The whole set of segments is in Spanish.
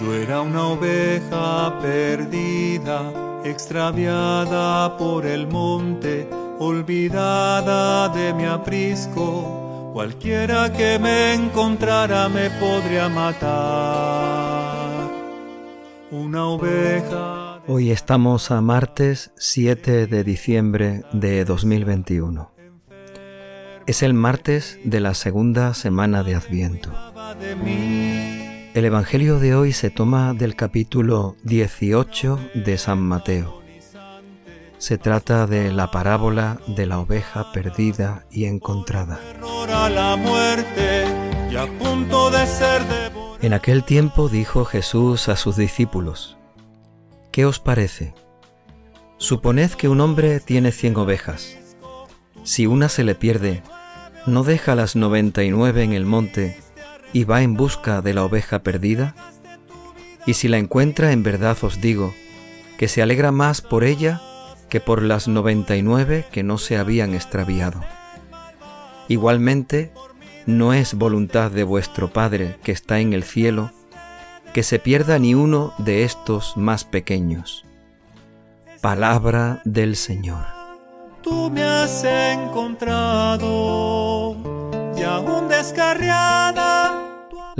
Yo era una oveja perdida, extraviada por el monte, olvidada de mi aprisco. Cualquiera que me encontrara me podría matar. Una oveja. Hoy estamos a martes 7 de diciembre de 2021. Es el martes de la segunda semana de Adviento. El Evangelio de hoy se toma del capítulo 18 de San Mateo. Se trata de la parábola de la oveja perdida y encontrada. En aquel tiempo dijo Jesús a sus discípulos, ¿qué os parece? Suponed que un hombre tiene cien ovejas. Si una se le pierde, ¿no deja las noventa y nueve en el monte y va en busca de la oveja perdida? Y si la encuentra, en verdad os digo, que se alegra más por ella que por las noventa y nueve que no se habían extraviado. Igualmente, no es voluntad de vuestro Padre que está en el cielo que se pierda ni uno de estos más pequeños. Palabra del Señor. Tú me has encontrado y aún descarriada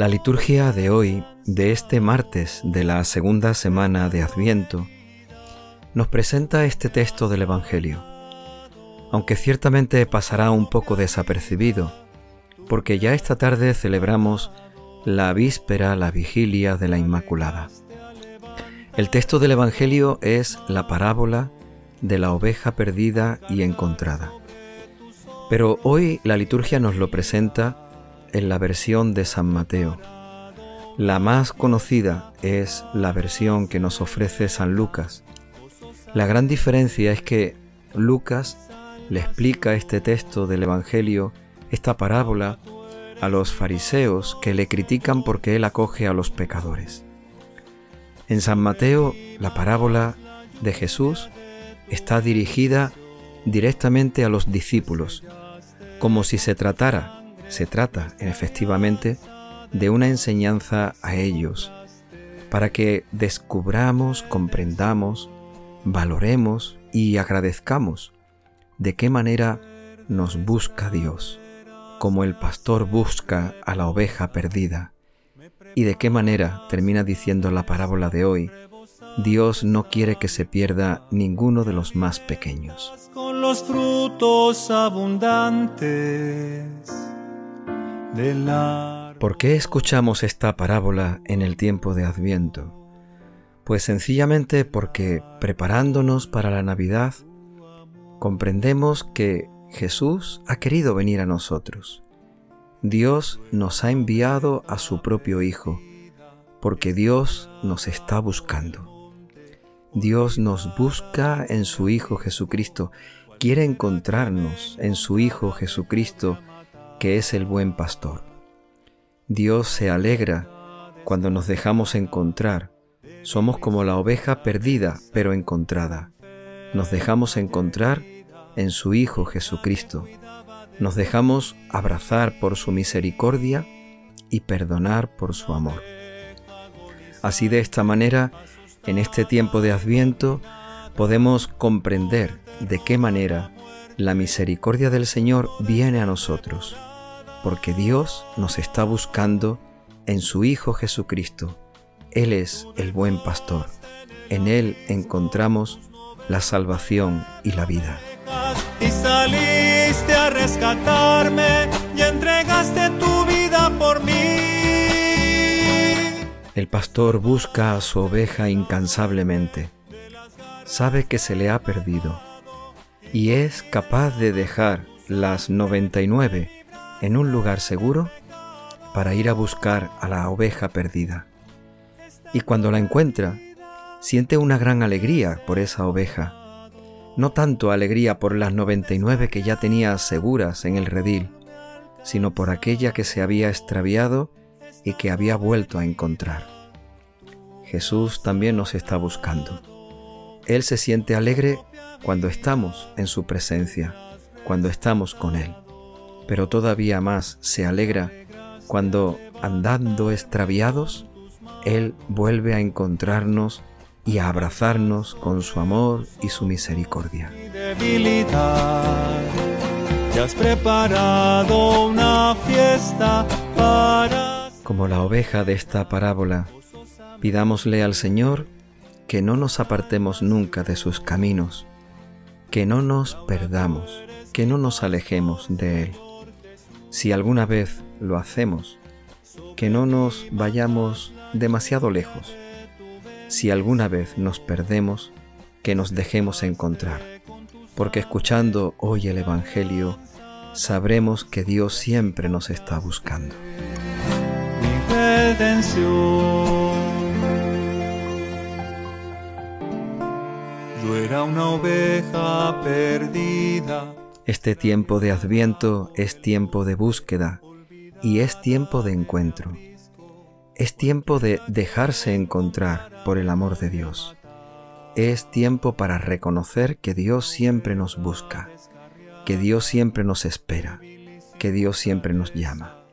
la liturgia de hoy, de este martes de la segunda semana de Adviento, nos presenta este texto del Evangelio, aunque ciertamente pasará un poco desapercibido, porque ya esta tarde celebramos la víspera, la vigilia de la Inmaculada. El texto del Evangelio es la parábola de la oveja perdida y encontrada. Pero hoy la liturgia nos lo presenta en la versión de San Mateo. La más conocida es la versión que nos ofrece San Lucas. La gran diferencia es que Lucas le explica este texto del Evangelio, esta parábola, a los fariseos que le critican porque él acoge a los pecadores. En San Mateo, la parábola de Jesús está dirigida directamente a los discípulos, como si se tratara se trata, efectivamente, de una enseñanza a ellos, para que descubramos, comprendamos, valoremos y agradezcamos de qué manera nos busca Dios, como el pastor busca a la oveja perdida, y de qué manera, termina diciendo la parábola de hoy, Dios no quiere que se pierda ninguno de los más pequeños. Con los frutos abundantes ¿Por qué escuchamos esta parábola en el tiempo de Adviento? Pues sencillamente porque preparándonos para la Navidad, comprendemos que Jesús ha querido venir a nosotros. Dios nos ha enviado a su propio Hijo, porque Dios nos está buscando. Dios nos busca en su Hijo Jesucristo, quiere encontrarnos en su Hijo Jesucristo, que es el buen pastor. Dios se alegra cuando nos dejamos encontrar. Somos como la oveja perdida, pero encontrada. Nos dejamos encontrar en su Hijo Jesucristo. Nos dejamos abrazar por su misericordia y perdonar por su amor. Así de esta manera, en este tiempo de Adviento, podemos comprender de qué manera la misericordia del Señor viene a nosotros porque Dios nos está buscando en su Hijo Jesucristo. Él es el buen pastor. En Él encontramos la salvación y la vida. Y saliste a rescatarme y entregaste tu vida por mí. El pastor busca a su oveja incansablemente. Sabe que se le ha perdido y es capaz de dejar las 99 en un lugar seguro para ir a buscar a la oveja perdida. Y cuando la encuentra, siente una gran alegría por esa oveja, no tanto alegría por las 99 que ya tenía seguras en el redil, sino por aquella que se había extraviado y que había vuelto a encontrar. Jesús también nos está buscando. Él se siente alegre cuando estamos en su presencia, cuando estamos con Él pero todavía más se alegra cuando, andando extraviados, Él vuelve a encontrarnos y a abrazarnos con su amor y su misericordia. has preparado una fiesta para... Como la oveja de esta parábola, pidámosle al Señor que no nos apartemos nunca de sus caminos, que no nos perdamos, que no nos alejemos de Él. Si alguna vez lo hacemos, que no nos vayamos demasiado lejos. Si alguna vez nos perdemos, que nos dejemos encontrar, porque escuchando hoy el Evangelio, sabremos que Dios siempre nos está buscando. Yo era una oveja perdida. Este tiempo de adviento es tiempo de búsqueda y es tiempo de encuentro. Es tiempo de dejarse encontrar por el amor de Dios. Es tiempo para reconocer que Dios siempre nos busca, que Dios siempre nos espera, que Dios siempre nos llama.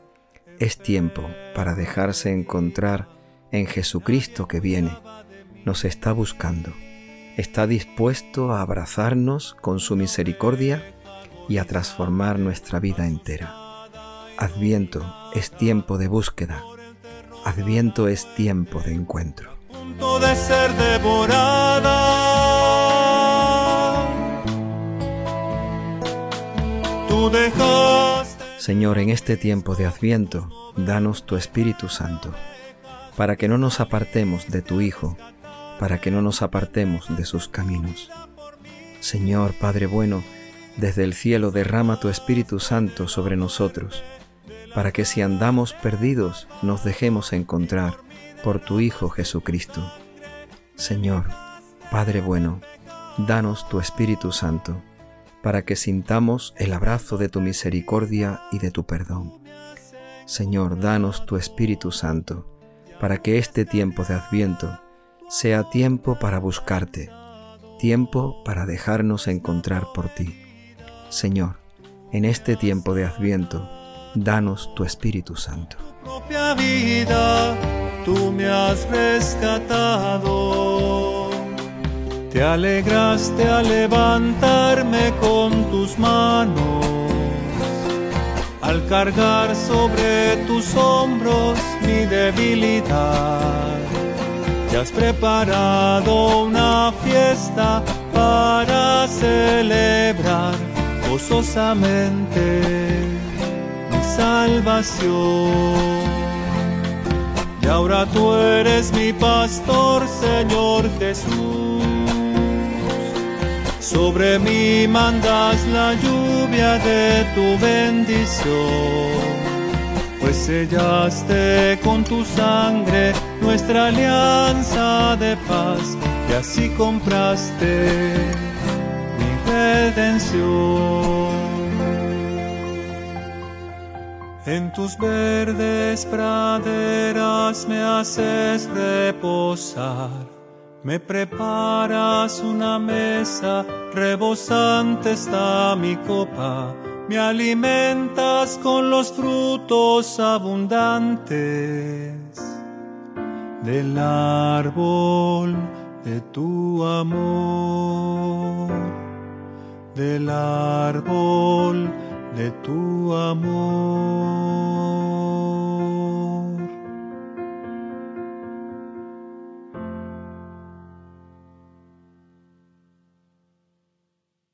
Es tiempo para dejarse encontrar en Jesucristo que viene, nos está buscando, está dispuesto a abrazarnos con su misericordia y a transformar nuestra vida entera. Adviento es tiempo de búsqueda, Adviento es tiempo de encuentro. de ser devorada. Tú Señor, en este tiempo de Adviento, danos tu Espíritu Santo, para que no nos apartemos de tu Hijo, para que no nos apartemos de sus caminos. Señor Padre bueno, desde el cielo derrama tu Espíritu Santo sobre nosotros para que si andamos perdidos nos dejemos encontrar por tu Hijo Jesucristo. Señor, Padre bueno, danos tu Espíritu Santo, para que sintamos el abrazo de tu misericordia y de tu perdón. Señor, danos tu Espíritu Santo, para que este tiempo de adviento sea tiempo para buscarte, tiempo para dejarnos encontrar por ti. Señor, en este tiempo de adviento, danos tu Espíritu Santo. Propia vida, tú me has rescatado. Te alegraste al levantarme con tus manos, al cargar sobre tus hombros mi debilidad. Te has preparado una fiesta para celebrar gozosamente salvación. Y ahora tú eres mi pastor, Señor Jesús. Sobre mí mandas la lluvia de tu bendición, pues sellaste con tu sangre nuestra alianza de paz y así compraste mi redención. En tus verdes praderas me haces reposar, me preparas una mesa, rebosante está mi copa, me alimentas con los frutos abundantes del árbol de tu amor, del árbol de tu amor.